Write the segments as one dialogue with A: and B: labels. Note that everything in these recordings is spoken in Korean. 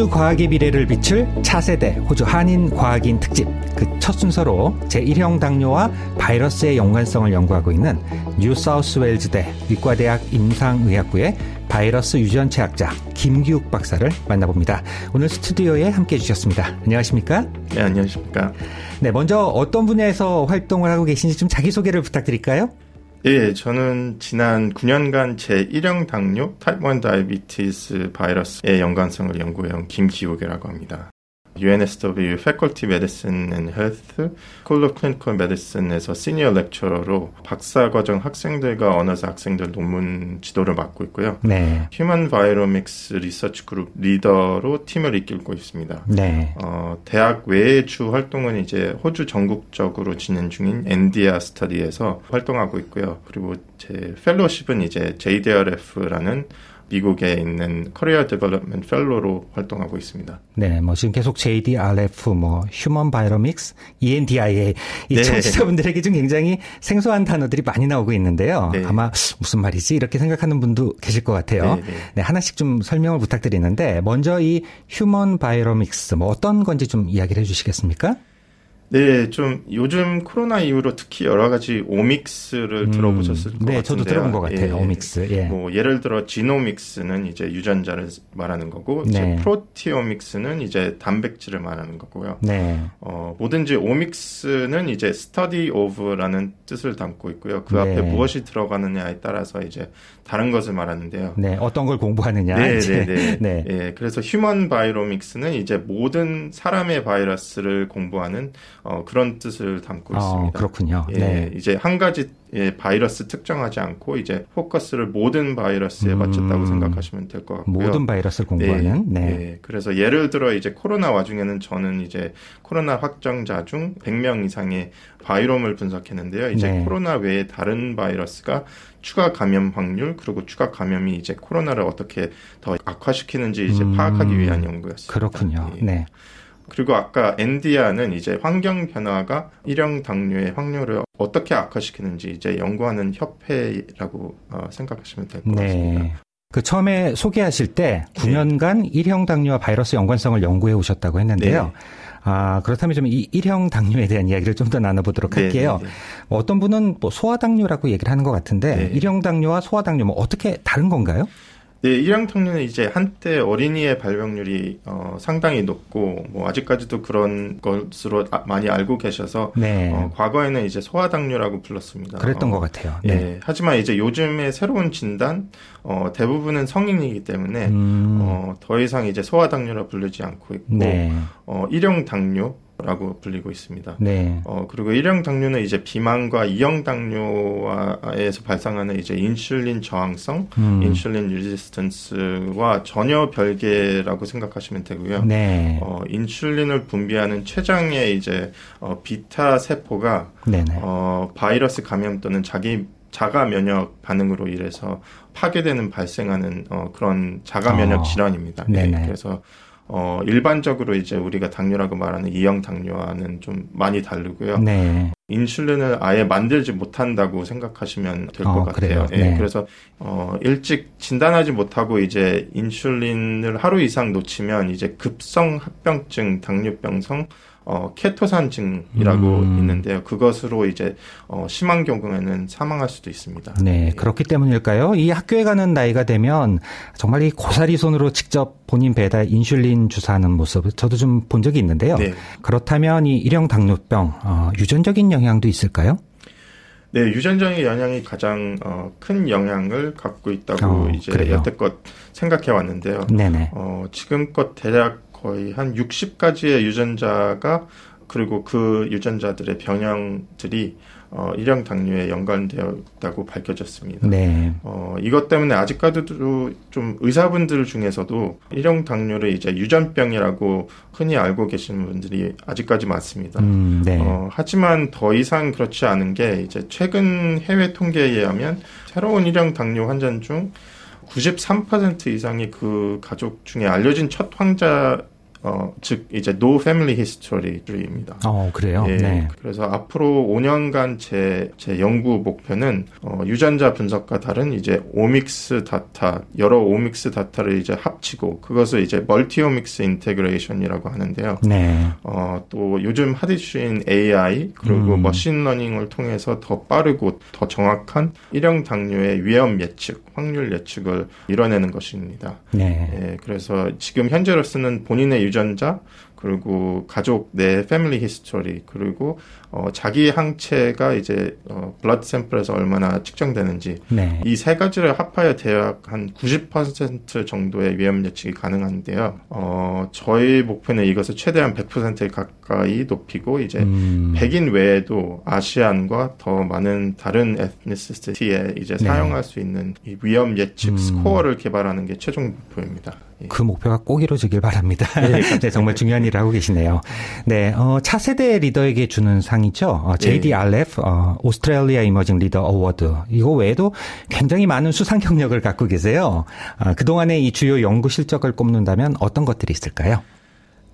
A: 호주 과학의 미래를 비출 차세대 호주 한인 과학인 특집 그 첫 순서로 제1형 당뇨와 바이러스의 연관성을 연구하고 있는 뉴 사우스웨일즈대 의과대학 임상의학부의 바이러스 유전체 학자 김기욱 박사를 만나봅니다. 오늘 스튜디오에 함께 해주셨습니다. 안녕하십니까?
B: 네, 안녕하십니까?
A: 네, 먼저 어떤 분야에서 활동을 하고 계신지 좀 자기소개를 부탁드릴까요?
B: 예, 저는 지난 9년간 제1형 당뇨, 타입 1 Diabetes 바이러스의 연관성을 연구해온 김기욱이라고 합니다. UNSW Faculty Medicine and Health, School of Clinical Medicine에서 Senior Lecturer로 박사과정 학생들과 Honours 학생들 논문 지도를 맡고 있고요.
A: 네.
B: Human Research Group Leader로 팀을 이끌고 있습니다.
A: 네.
B: 어, 대학 외의 주 활동은 이제 호주 전국적으로 진행 중인 ENDIA Study에서 활동하고 있고요. 그리고 제 fellowship은 이제 JDRF라는 미국에 있는 Career Development Fellow로 활동하고 있습니다.
A: 네, 뭐 지금 계속 JDRF, 뭐 Human Viromics, ENDIA 이
B: 네.
A: 청취자분들에게 좀 굉장히 생소한 단어들이 많이 나오고 있는데요.
B: 네.
A: 아마 무슨 말이지 이렇게 생각하는 분도 계실 것 같아요.
B: 네, 네.
A: 네, 하나씩 좀 설명을 부탁드리는데 먼저 이 Human Viromics 뭐 어떤 건지 좀 이야기를 해주시겠습니까?
B: 네, 좀 요즘 코로나 이후로 특히 여러 가지 omics를
A: 음,
B: 들어보셨을 것
A: 네,
B: 같은데요.
A: 저도 들어본 것 같아요.
B: 예.
A: Omics. 예.
B: 뭐 예를 들어 genomics는 이제 유전자를 말하는 거고,
A: 네.
B: 이제 프로티오믹스는 이제 단백질을 말하는 거고요.
A: 네.
B: 어, 뭐든지 오믹스는 이제 study of라는 뜻을 담고 있고요. 그 앞에
A: 네.
B: 무엇이 들어가느냐에 따라서 이제 다른 것을 말하는데요.
A: 네, 어떤 걸 공부하느냐.
B: 네. 네, 네.
A: 네.
B: 예, 그래서 휴먼 바이로믹스는 이제 모든 사람의 바이러스를 공부하는 어, 그런 뜻을 담고
A: 어,
B: 있습니다.
A: 그렇군요.
B: 예,
A: 네.
B: 이제 한 가지 의 바이러스 특정하지 않고 이제 포커스를 모든 바이러스에
A: 음.
B: 맞췄다고 생각하시면 될 것 같고요.
A: 모든 바이러스를 공부하는. 네.
B: 네. 그래서 예를 들어 이제 코로나 와중에는 저는 이제 코로나 확정자 중 100명 이상의 바이롬을 분석했는데요. 이제
A: 네.
B: 코로나 외에 다른 바이러스가 추가 감염 확률 그리고 추가 감염이 이제 코로나를 어떻게 더 악화시키는지 이제
A: 음.
B: 파악하기 위한 연구였습니다.
A: 그렇군요.
B: 예.
A: 네.
B: 그리고 아까 엔디아는 이제 환경 변화가 일형 당뇨의 확률을 어떻게 악화시키는지 이제 연구하는 협회라고 어, 생각하시면 될것 같습니다.
A: 네. 그 처음에 소개하실 때 9년간 일형 당뇨와 바이러스 연관성을 연구해 오셨다고 했는데요.
B: 네.
A: 아, 그렇다면 좀 이 일형 당뇨에 대한 이야기를 좀 더 나눠보도록
B: 네,
A: 할게요.
B: 네, 네.
A: 뭐 어떤 분은 뭐 소아당뇨라고 얘기를 하는 것 같은데
B: 네.
A: 일형 당뇨와 소아당뇨 뭐 어떻게 다른 건가요?
B: 네, 일형 당뇨는 이제 한때 어린이의 발병률이 어, 상당히 높고 뭐 아직까지도 그런 것으로 아- 많이 알고 계셔서
A: 네.
B: 어, 과거에는 이제 소아당뇨라고 불렀습니다.
A: 그랬던
B: 어,
A: 것 같아요.
B: 예,
A: 네.
B: 하지만 이제 요즘의 새로운 진단 어, 대부분은 성인이기 때문에
A: 음,
B: 어, 더 이상 이제 소아당뇨라 부르지 않고 있고
A: 네.
B: 어, 일형 당뇨 라고 불리고 있습니다.
A: 네.
B: 어, 그리고 일형 당뇨는 이제 비만과 이형 당뇨에서 발생하는 이제 인슐린 저항성,
A: 음,
B: 인슐린 리지스턴스와 전혀 별개라고 생각하시면 되고요.
A: 네.
B: 어, 인슐린을 분비하는 췌장의 이제 어, 비타 세포가
A: 네네.
B: 어, 바이러스 감염 또는 자기 자가 면역 반응으로 인해서 파괴되는 발생하는 어, 그런 자가 면역
A: 어,
B: 질환입니다.
A: 네네.
B: 그래서 어, 일반적으로 이제 우리가 당뇨라고 말하는 이형 당뇨와는 좀 많이 다르고요.
A: 네.
B: 인슐린을 아예 만들지 못한다고 생각하시면 될것
A: 어,
B: 같아요. 예,
A: 네.
B: 그래서 어, 일찍 진단하지 못하고 이제 인슐린을 하루 이상 놓치면 이제 급성 합병증, 당뇨병성 어, 케토산증이라고
A: 음.
B: 있는데요. 그것으로 이제 어, 심한 경우에는 사망할 수도 있습니다.
A: 네, 그렇기 때문일까요? 이 학교에 가는 나이가 되면 정말 이 고사리 손으로 직접 본인 배에다 인슐린 주사하는 모습 저도 좀 본 적이 있는데요.
B: 네.
A: 그렇다면 이 일형 당뇨병 어, 유전적인 영향도 있을까요?
B: 네, 유전적인 영향이 가장 어, 큰 영향을 갖고 있다고
A: 어,
B: 이제
A: 그래요?
B: 여태껏 생각해 왔는데요.
A: 네네.
B: 어, 지금껏 대략 거의 한 60가지의 유전자가 그리고 그 유전자들의 변형들이 어, 일형 당뇨에 연관되었다고 밝혀졌습니다.
A: 네.
B: 어, 이것 때문에 아직까지도 좀 의사분들 중에서도 일형 당뇨를 이제 유전병이라고 흔히 알고 계시는 분들이 아직까지 많습니다.
A: 음, 네.
B: 어, 하지만 더 이상 그렇지 않은 게 이제 최근 해외 통계에 의하면 새로운 일형 당뇨 환자 중 93% 이상이 그 가족 중에 알려진 첫 환자 어, 즉 이제 no family history주의입니다.
A: 어, 그래요.
B: 예,
A: 네.
B: 그래서 앞으로 5년간 제, 제 연구 목표는 어, 유전자 분석과 다른 이제 오믹스 다타 여러 omics data를 이제 합치고 그것을 이제 multi-omics integration이라고 하는데요.
A: 네.
B: 어, 또 요즘 hot issue인 AI 그리고
A: 음.
B: machine learning을 통해서 더 빠르고 더 정확한 일형 당뇨의 위험 예측, 확률 예측을 이뤄내는 것입니다.
A: 네.
B: 예, 그래서 지금 현재로서는 본인의 유전자 그리고 가족 내 family history 그리고 어, 자기 항체가 이제 어, blood sample에서 얼마나 측정되는지
A: 네.
B: 이세 가지를 합하여 대략 한 90% 정도의 위험 예측이 가능한데요. 어, 저희 목표는 이것을 최대한 100%에 가까이 높이고 이제
A: 음,
B: 백인 외에도 Asian과 더 많은 다른 ethnicity에 이제
A: 네.
B: 사용할 수 있는 이 위험 예측
A: 음.
B: 스코어를 개발하는 게 최종 목표입니다. 예.
A: 그 목표가 꼭 이루어지길 바랍니다.
B: 네,
A: 네, 정말 중요한 일을 하고 계시네요. 네, 어, 차세대 리더에게 주는 상 이죠. 어, JDRF, 어, Australia Emerging Leader Award. 이거 외에도 굉장히 많은 수상 경력을 갖고 계세요. 아, 그동안의 이 주요 연구 실적을 꼽는다면 어떤 것들이 있을까요?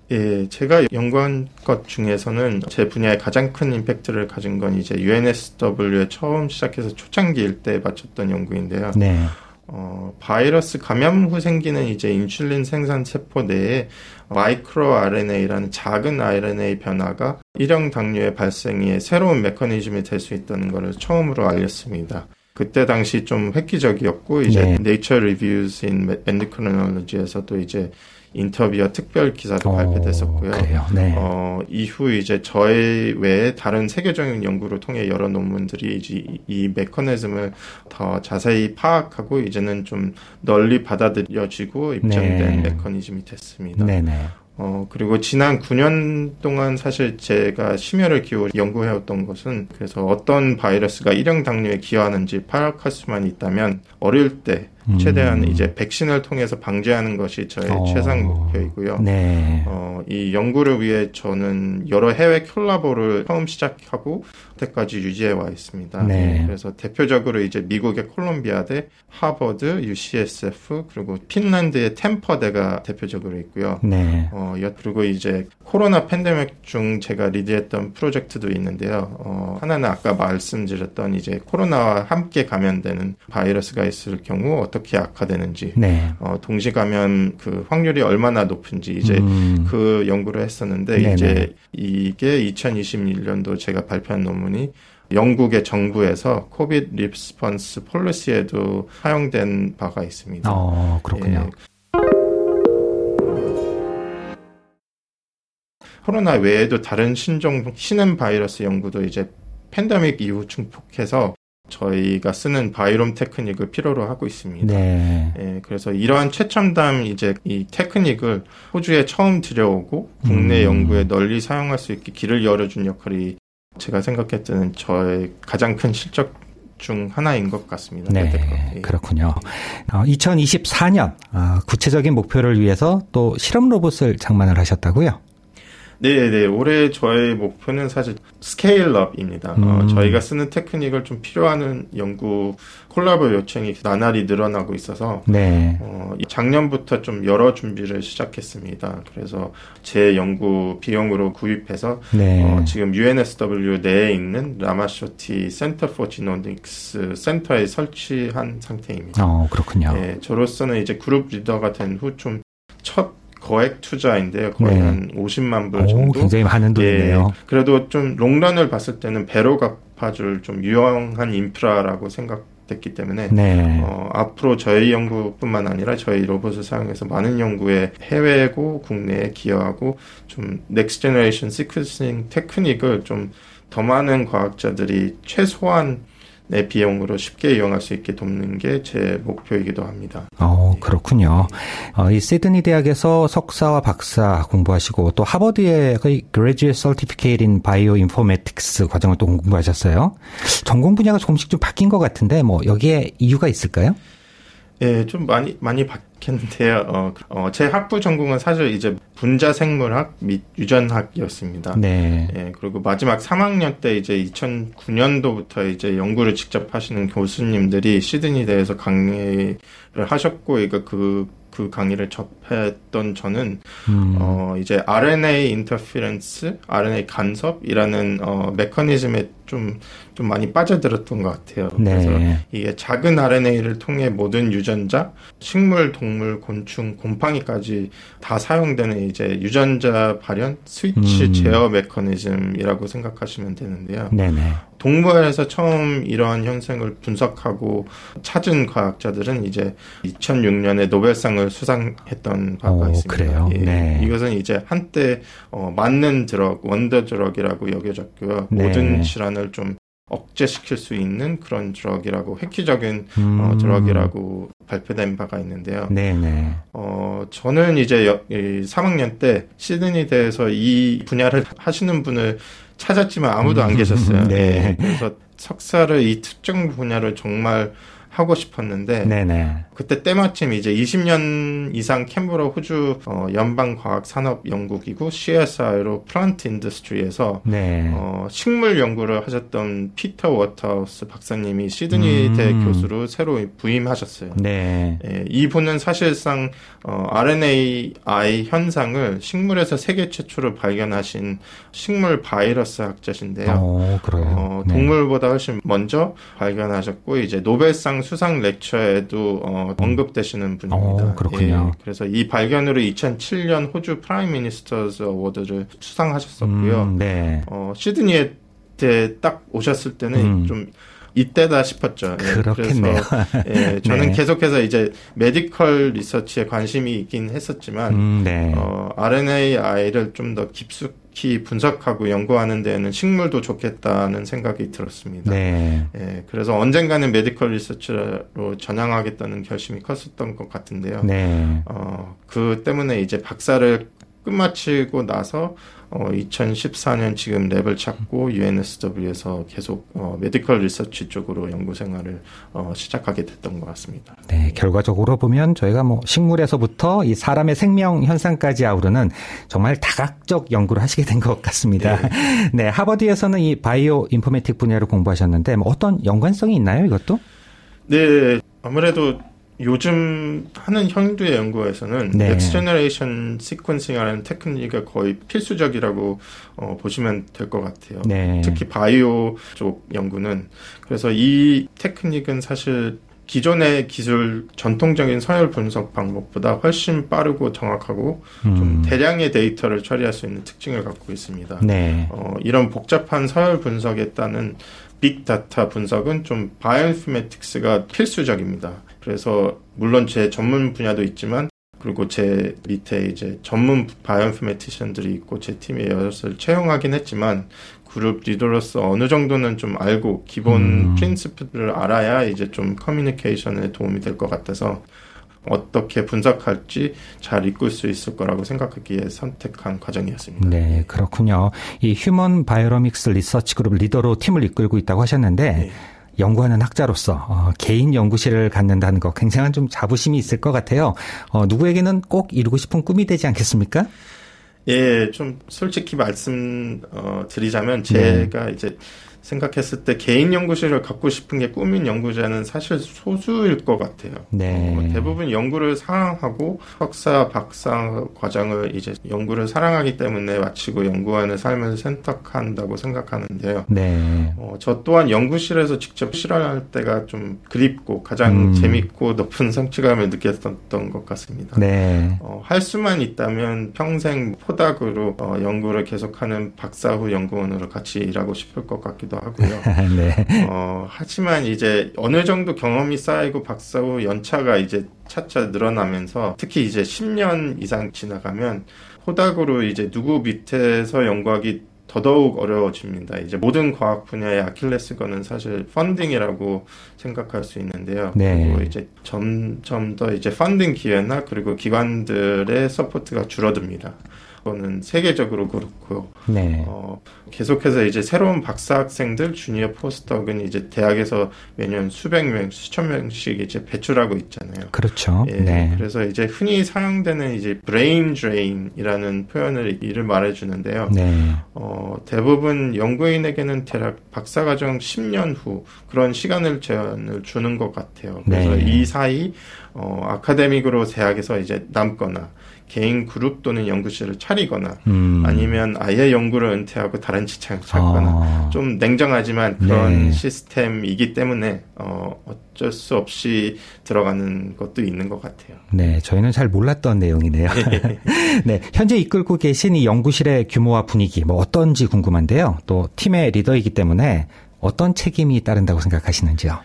B: 예, 제가 연구한 것 중에서는 제 분야에 가장 큰 impact를 가진 건 이제 UNSW에 처음 시작해서 초창기일 때 마쳤던 연구인데요.
A: 네.
B: 어, 바이러스 감염 후 생기는 이제 인슐린 생산 세포 내에 마이크로 RNA라는 작은 RNA 변화가 일형 당뇨의 발생에 새로운 메커니즘이 될 수 있다는 것을 처음으로 알렸습니다. 그때 당시 좀 획기적이었고 이제
A: 네.
B: Nature Reviews in Endocrinology에서도 이제 인터뷰와 특별 기사도
A: 어,
B: 발표됐었고요.
A: 네.
B: 어, 이후 이제 저희 외에 다른 세계적인 연구를 통해 여러 논문들이 이제 이, 이 메커니즘을 더 자세히 파악하고 이제는 좀 널리 받아들여지고 입증된
A: 네.
B: 메커니즘이 됐습니다.
A: 네네.
B: 어, 그리고 지난 9년 동안 사실 제가 심혈을 기울여 연구해왔던 것은 그래서 어떤 바이러스가 일형 당뇨에 기여하는지 파악할 수만 있다면 어릴 때 최대한
A: 음.
B: 이제 백신을 통해서 방지하는 것이 저의
A: 어,
B: 최상 목표이고요.
A: 네.
B: 어, 이 연구를 위해 저는 여러 해외 콜라보를 처음 시작하고 그때까지 유지해 와 있습니다.
A: 네.
B: 그래서 대표적으로 이제 미국의 콜롬비아대, 하버드, UCSF 그리고 핀란드의 템퍼대가 대표적으로 있고요.
A: 네.
B: 어, 여- 그리고 이제 코로나 팬데믹 중 제가 리드했던 프로젝트도 있는데요. 어, 하나는 아까 말씀드렸던 이제 코로나와 함께 감염되는 바이러스가 있을 경우 어 떻게 악화되는지,
A: 네.
B: 어, 동시 감염 그 확률이 얼마나 높은지 이제
A: 음,
B: 그 연구를 했었는데
A: 네네.
B: 이제 이게 2021년도 제가 발표한 논문이 영국의 정부에서 COVID response policy에도 사용된 바가 있습니다.
A: 어, 그렇군요.
B: 예. 코로나 외에도 다른 신종 신은 바이러스 연구도 이제 팬데믹 이후 증폭해서 저희가 쓰는 virome 테크닉을 필요로 하고 있습니다.
A: 네.
B: 예, 그래서 이러한 최첨단 이제 이 테크닉을 호주에 처음 들여오고 국내
A: 음.
B: 연구에 널리 사용할 수 있게 길을 열어준 역할이 제가 생각할 때는 저의 가장 큰 실적 중 하나인 것 같습니다.
A: 네.
B: 예.
A: 그렇군요. 어, 2024년 어, 구체적인 목표를 위해서 또 실험 로봇을 장만을 하셨다고요?
B: 네, 네. 올해 저의 목표는 사실 스케일업입니다.
A: 음.
B: 어, 저희가 쓰는 테크닉을 좀 필요하는 연구 콜라보 요청이 나날이 늘어나고 있어서
A: 네.
B: 어, 이 작년부터 좀 여러 준비를 시작했습니다. 그래서 제 연구 비용으로 구입해서
A: 네.
B: 어, 지금 UNSW 내에 있는 Ramaciotti Centre for Genomics 센터에 설치한 상태입니다.
A: 어, 그렇군요.
B: 예, 저로서는 이제 그룹 리더가 된 후 좀 첫 거액 투자인데요. 거의
A: 네.
B: 한 50만 불
A: 오,
B: 정도.
A: 굉장히 많은 돈이네요.
B: 예, 그래도 좀 롱런을 봤을 때는 배로 갚아줄 좀 유용한 인프라라고 생각됐기 때문에
A: 네.
B: 어, 앞으로 저희 연구뿐만 아니라 저희 로봇을 사용해서 많은 연구에 해외고 국내에 기여하고 좀 next generation sequencing 테크닉을 좀 더 많은 과학자들이 최소한의 비용으로 쉽게 이용할 수 있게 돕는 게 제 목표이기도 합니다.
A: 어, 그렇군요. 어, 이 시드니 대학에서 석사와 박사 공부하시고 또 하버드의 그 Graduate Certificate in Bioinformatics 과정을 또 공부하셨어요. 전공 분야가 조금씩 좀 바뀐 것 같은데 뭐 여기에 이유가 있을까요?
B: 예, 좀 많이 많이 바뀌었는데요. 어, 어, 제 학부 전공은 사실 이제 분자 생물학 및 유전학이었습니다.
A: 네.
B: 예, 그리고 마지막 3학년 때 이제 2009년도부터 이제 연구를 직접 하시는 교수님들이 시드니 대에서 강의를 하셨고, 이거 그, 그 강의를 접했던 저는,
A: 음.
B: 어, 이제 RNA 인터피런스, RNA 간섭이라는, 어, 메커니즘에 좀, 좀 많이 빠져들었던 것 같아요. 그래서
A: 네.
B: 이게 작은 RNA를 통해 모든 유전자, 식물, 동물, 곤충, 곰팡이까지 다 사용되는 이제 유전자 발현 스위치
A: 음.
B: 제어 메커니즘이라고 생각하시면 되는데요.
A: 네네.
B: 동물에서 처음 이러한 현상을 분석하고 찾은 과학자들은 이제 2006년에 노벨상을 수상했던 바가
A: 오,
B: 있습니다.
A: 그래요?
B: 예,
A: 네.
B: 이것은 이제 한때 어, 맞는 드럭, 원더 드럭이라고 여겨졌고요.
A: 네.
B: 모든 질환을 좀 억제시킬 수 있는 그런 드럭이라고 획기적인
A: 음.
B: 어, 드럭이라고 발표된 바가 있는데요.
A: 네네.
B: 어, 저는 이제 여, 이 3학년 때 시드니 대에서 이 분야를 하시는 분을 찾았지만 아무도 안 계셨어요.
A: 네.
B: 예, 그래서 석사를 이 특정 분야를 정말 하고 싶었는데
A: 네네.
B: 그때 때마침 이제 20년 이상 캔버라 호주 어, 연방과학산업연구기구 CSIRO Plant Industry에서
A: 네.
B: 어, 식물 연구를 하셨던 피터 워터하우스 박사님이 시드니대
A: 음.
B: 교수로 새로 부임하셨어요.
A: 네.
B: 예, 이분은 사실상 어, RNAi 현상을 식물에서 세계 최초로 발견하신 식물 바이러스 학자신데요.
A: 어, 그래요.
B: 어,
A: 네.
B: 동물보다 훨씬 먼저 발견하셨고 이제 노벨상 수상 lecture에도 어, 언급되시는 분입니다.
A: 어, 그렇군요.
B: 예, 그래서 이 발견으로 2007년 호주 Prime Minister's Award를 수상하셨었고요.
A: 음, 네.
B: 어, 시드니에 때 딱 오셨을 때는
A: 음.
B: 좀 이때다 싶었죠. 예,
A: 그렇겠네요.
B: 그래서 예, 저는
A: 네.
B: 계속해서 이제 medical research에 관심이 있긴 했었지만
A: 음, 네.
B: 어, RNAi를 좀 더 깊숙이 분석하고 연구하는 데에는 식물도 좋겠다는 생각이 들었습니다.
A: 네.
B: 예, 그래서 언젠가는 medical research로 전향하겠다는 결심이 컸었던 것 같은데요.
A: 네.
B: 어, 그 때문에 이제 박사를 끝마치고 나서 어, 2014년 지금 lab을 찾고 UNSW에서 계속 어, medical research 쪽으로 연구 생활을 어, 시작하게 됐던 것 같습니다.
A: 네, 결과적으로 보면 저희가 뭐 식물에서부터 이 사람의 생명 현상까지 아우르는 정말 다각적 연구를 하시게 된 것 같습니다. 네. 하버드에서는 이 bioinformatic 분야를 공부하셨는데 뭐 어떤 연관성이 있나요, 이것도?
B: 네, 아무래도 요즘 하는 현대의 연구에서는
A: 네.
B: next generation sequencing이라는 테크닉이 거의 필수적이라고 어, 보시면 될 것 같아요.
A: 네.
B: 특히 바이오 쪽 연구는 그래서 이 테크닉은 사실 기존의 기술 전통적인 서열 분석 방법보다 훨씬 빠르고 정확하고 좀
A: 음.
B: 대량의 데이터를 처리할 수 있는 특징을 갖고 있습니다.
A: 네.
B: 어, 이런 복잡한 서열 분석에 따른 빅다타 분석은 좀 바이오인포메틱스가 필수적입니다. 그래서 물론 제 전문 분야도 있지만 그리고 제 밑에 이제 전문 바이오인포메티션들이 있고 제 팀에 여럿을 채용하긴 했지만 그룹 리더로서 어느 정도는 좀 알고 기본
A: 음.
B: 프린시플을 알아야 이제 좀 커뮤니케이션에 도움이 될 것 같아서 어떻게 분석할지 잘 이끌 수 있을 거라고 생각하기에 선택한 과정이었습니다.
A: 네, 그렇군요. 이 휴먼 바이오로믹스 리서치 그룹 리더로 팀을 이끌고 있다고 하셨는데
B: 네.
A: 연구하는 학자로서 어, 개인 연구실을 갖는다는 거 굉장한 좀 자부심이 있을 것 같아요. 어, 누구에게는 꼭 이루고 싶은 꿈이 되지 않겠습니까?
B: 예, 좀 솔직히 말씀 어, 드리자면
A: 네.
B: 제가 이제 생각했을 때 개인 연구실을 갖고 싶은 게 꿈인 연구자는 사실 소수일 것 같아요.
A: 네.
B: 어, 대부분 연구를 사랑하고 석사, 박사 과정을 이제 연구를 사랑하기 때문에 마치고 연구하는 삶을 선택한다고 생각하는데요.
A: 네.
B: 어, 저 또한 연구실에서 직접 실험할 때가 좀 그립고 가장
A: 음.
B: 재밌고 높은 성취감을 느꼈던 것 같습니다.
A: 네.
B: 어, 할 수만 있다면 평생 포닥으로 어, 연구를 계속하는 박사 후 연구원으로 같이 일하고 싶을 것 같기도 하고요.
A: 네.
B: 어, 하지만 이제 어느 정도 경험이 쌓이고 박사 후 연차가 이제 차차 늘어나면서 특히 이제 10년 이상 지나가면 호닥으로 이제 누구 밑에서 연구하기 더더욱 어려워집니다. 이제 모든 과학 분야의 아킬레스건은 사실 funding이라고 생각할 수 있는데요.
A: 네.
B: 그리고 이제 점점 더 이제 펀딩 기회나 그리고 기관들의 support가 줄어듭니다. 그거는 세계적으로 그렇고요.
A: 네.
B: 어, 계속해서 이제 새로운 박사 학생들, junior postdoc은 이제 대학에서 매년 수백 명, 수천 명씩 이제 배출하고 있잖아요.
A: 그렇죠.
B: 예,
A: 네.
B: 그래서 이제 흔히 사용되는 이제 brain drain이라는 표현을 이를 말해주는데요.
A: 네.
B: 어, 대부분 연구인에게는 대략 박사과정 10년 후 그런 시간을 제한을 주는 것 같아요. 그래서
A: 네.
B: 이 사이 어, academic으로 대학에서 이제 남거나 개인 그룹 또는 연구실을 차리거나
A: 음.
B: 아니면 아예 연구를 은퇴하고 다른 직장을 찾거나
A: 아.
B: 좀 냉정하지만 그런
A: 네.
B: 시스템이기 때문에 어, 어쩔 수 없이 들어가는 것도 있는 것 같아요.
A: 네, 저희는 잘 몰랐던 내용이네요. 네, 현재 이끌고 계신 이 연구실의 규모와 분위기 뭐 어떤지 궁금한데요. 또 팀의 리더이기 때문에 어떤 책임이 따른다고 생각하시는지요?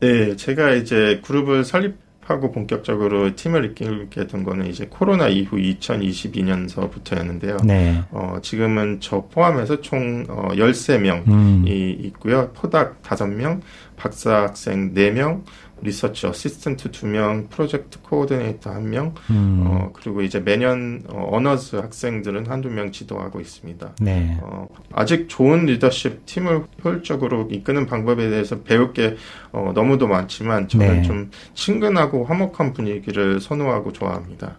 B: 네, 제가 이제 그룹을 설립 하고 본격적으로 팀을 이끌게 된 거는 이제 코로나 이후 2022년서부터였는데요.
A: 네.
B: 어, 지금은 저 포함해서 총 어, 13명이
A: 음.
B: 있고요. 포닥 5명, 박사 학생 4명, research assistant 2명, project coordinator 1명,
A: 음.
B: 어, 그리고 이제 매년 어, honours 학생들은 한두 명 지도하고 있습니다.
A: 네.
B: 어, 아직 좋은 리더십 팀을 효율적으로 이끄는 방법에 대해서 배울 게 어, 너무도 많지만 저는
A: 네.
B: 좀 친근하고 화목한 분위기를 선호하고 좋아합니다.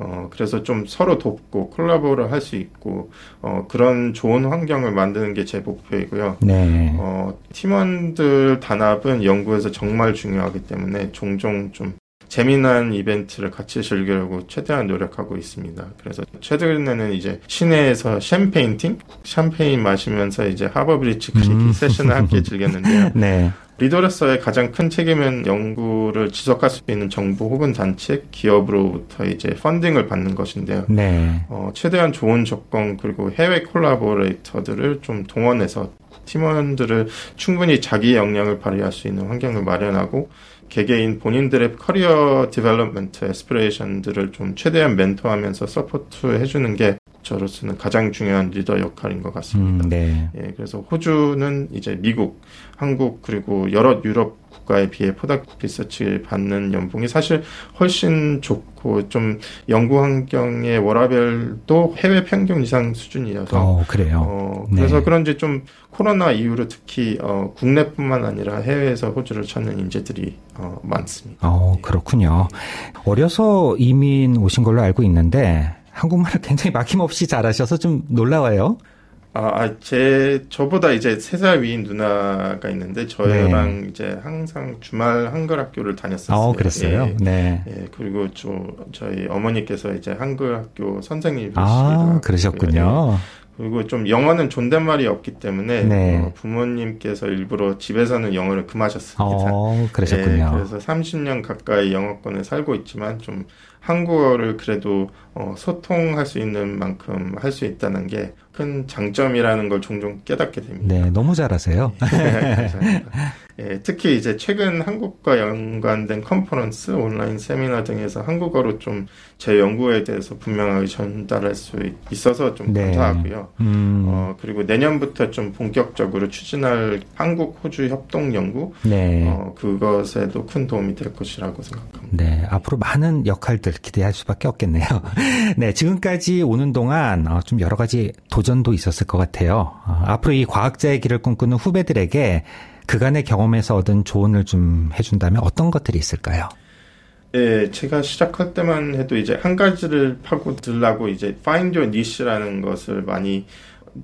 B: 어, 그래서 좀 서로 돕고 콜라보를 할 수 있고 어, 그런 좋은 환경을 만드는 게 제 목표이고요.
A: 네.
B: 어, 팀원들 단합은 연구에서 정말 중요하기 때문에 종종 좀 재미난 이벤트를 같이 즐기려고 최대한 노력하고 있습니다. 그래서 최근에는 이제 시내에서 샴페인팅, 샴페인 마시면서 이제 하버브리지 크리기
A: 음.
B: 세션을 함께 즐겼는데요.
A: 네.
B: 리더로서의 가장 큰 책임은 연구를 지속할 수 있는 정부 혹은 단체, 기업으로부터 이제 펀딩을 받는 것인데요.
A: 네.
B: 어, 최대한 좋은 조건 그리고 해외 콜라보레이터들을 좀 동원해서 팀원들을 충분히 자기 역량을 발휘할 수 있는 환경을 마련하고 개개인 본인들의 career development aspiration들을 좀 최대한 mentor하면서 support 해주는 게 저로서는 가장 중요한 리더 역할인 것 같습니다.
A: 음, 네.
B: 예, 그래서 호주는 이제 미국, 한국 그리고 여러 유럽 국가에 비해 포닥 리서치를 받는 연봉이 사실 훨씬 좋고 좀 연구 환경의 워라벨도 해외 평균 이상 수준이어서
A: 어, 그래요.
B: 어, 그래서
A: 네.
B: 그런지 좀 코로나 이후로 특히 어, 국내뿐만 아니라 해외에서 호주를 찾는 인재들이 어, 많습니다.
A: 어, 그렇군요. 어려서 이민 오신 걸로 알고 있는데 한국말을 굉장히 막힘없이 잘하셔서 좀 놀라워요.
B: 아, 아, 제, 저보다 이제 세 살 위인 누나가 있는데, 저랑 이제 항상 주말 한글 학교를 다녔었어요.
A: 어, 그랬어요.
B: 예,
A: 네.
B: 예, 그리고 저, 저희 어머니께서 이제 한글 학교 선생님이시기도
A: 아,
B: 하고요.
A: 그러셨군요.
B: 예. 그리고 좀 영어는 존댓말이 없기 때문에,
A: 네.
B: 어, 부모님께서 일부러 집에서는 영어를 금하셨습니다.
A: 어, 그러셨군요.
B: 예, 그래서 30년 가까이 영어권에 살고 있지만 좀 한국어를 그래도 어, 소통할 수 있는 만큼 할 수 있다는 게 큰 장점이라는 걸 종종 깨닫게 됩니다.
A: 네, 너무 잘하세요.
B: 감사합니다. 예, 특히 이제 최근 한국과 연관된 컨퍼런스, 온라인 세미나 등에서 한국어로 좀 제 연구에 대해서 분명하게 전달할 수 있어서 좀
A: 네.
B: 감사하고요.
A: 음,
B: 어, 그리고 내년부터 좀 본격적으로 추진할 한국 호주 협동 연구
A: 네.
B: 어, 그것에도 큰 도움이 될 것이라고 생각합니다.
A: 네, 앞으로 많은 역할들 기대할 수밖에 없겠네요. 네, 지금까지 오는 동안 어, 좀 여러 가지 도전도 있었을 것 같아요. 어, 앞으로 이 과학자의 길을 꿈꾸는 후배들에게 그간의 경험에서 얻은 조언을 좀 해준다면 어떤 것들이 있을까요?
B: 예, 제가 시작할 때만 해도 이제 한 가지를 파고들라고 이제 find your niche라는 것을 많이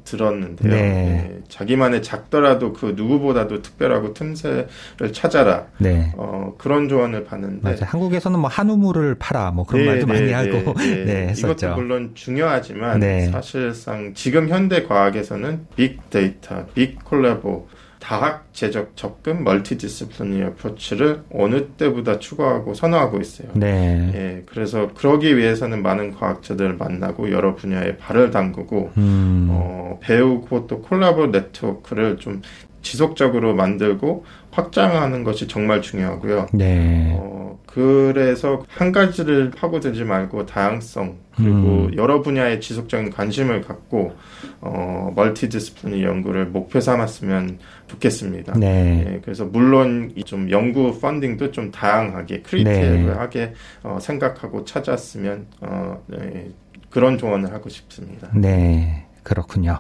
B: 들었는데요.
A: 네.
B: 예, 자기만의 작더라도 그 누구보다도 특별하고 틈새를 찾아라.
A: 네.
B: 어, 그런 조언을 받는데.
A: 맞아요. 한국에서는 뭐 한우물을 팔아 뭐 그런 말도 많이 하고
B: 네,
A: 네,
B: 이것도. 물론 중요하지만
A: 네.
B: 사실상 지금 현대 과학에서는 빅데이터, 빅콜라보, 다학제적 접근, 멀티디스플리니 어프로치를 어느 때보다 추구하고 선호하고 있어요.
A: 네.
B: 예, 그래서 그러기 위해서는 많은 과학자들을 만나고 여러 분야에 발을 담그고
A: 음.
B: 어, 배우고 또 콜라보 네트워크를 좀 지속적으로 만들고 확장하는 것이 정말 중요하고요.
A: 네.
B: 어, 그래서 한 가지를 파고들지 말고 다양성 그리고
A: 음.
B: 여러 분야에 지속적인 관심을 갖고 어, multidisciplinary 연구를 목표 삼았으면 좋겠습니다.
A: 네.
B: 예, 그래서 물론 이좀 연구 funding도 좀 다양하게 creative하게 어, 생각하고 찾았으면 어, 네, 그런 조언을 하고 싶습니다.
A: 네. 그렇군요.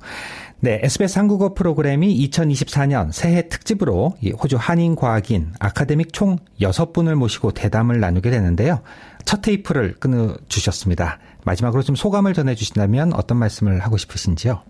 A: 네, SBS 한국어 프로그램이 2024년 새해 특집으로 이 호주 한인과학인 아카데믹 총 6분을 모시고 대담을 나누게 되는데요. 첫 테이프를 끊어 주셨습니다. 마지막으로 좀 소감을 전해 주신다면 어떤 말씀을 하고 싶으신지요?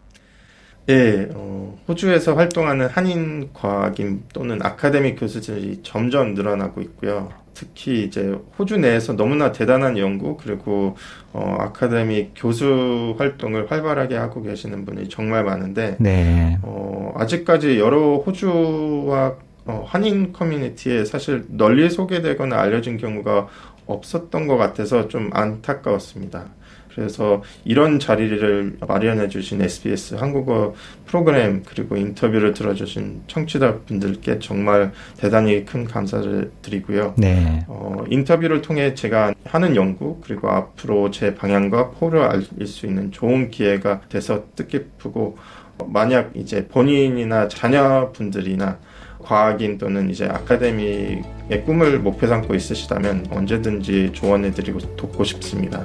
B: 예, 어, 호주에서 활동하는 한인 과학인 또는 아카데믹 교수들이 점점 늘어나고 있고요. 특히 이제 호주 내에서 너무나 대단한 연구 그리고 어, 아카데믹 교수 활동을 활발하게 하고 계시는 분이 정말 많은데
A: 네.
B: 어, 아직까지 여러 호주와 어, 한인 커뮤니티에 사실 널리 소개되거나 알려진 경우가 없었던 것 같아서 좀 안타까웠습니다. 그래서 이런 자리를 마련해 주신 SBS 한국어 프로그램 그리고 인터뷰를 들어주신 청취자 분들께 정말 대단히 큰 감사를 드리고요.
A: 네.
B: 어, 인터뷰를 통해 제가 하는 연구 그리고 앞으로 제 방향과 포를 알릴 수 있는 좋은 기회가 돼서 뜻깊고 어, 만약 이제 본인이나 자녀분들이나 과학인 또는 이제 아카데미의 꿈을 목표 삼고 있으시다면 언제든지 조언해드리고 돕고 싶습니다.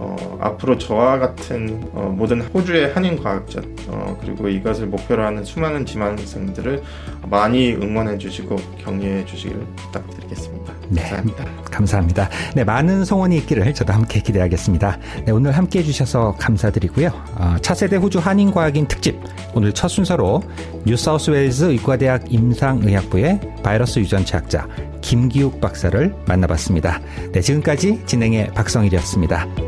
B: 어, 앞으로 저와 같은 어, 모든 호주의 한인 과학자 어, 그리고 이것을 목표로 하는 수많은 지망생들을 많이 응원해 주시고 격려해 주시기를 부탁드리겠습니다.
A: 네.
B: 감사합니다.
A: 감사합니다. 네, 많은 성원이 있기를 저도 함께 기대하겠습니다. 네, 오늘 함께 해주셔서 감사드리고요. 어, 차세대 호주 한인 과학인 특집, 오늘 첫 순서로 뉴사우스웨일즈 의과대학 임상의학부의 바이러스 유전체학자 김기욱 박사를 만나봤습니다. 네, 지금까지 진행의 박성일이었습니다.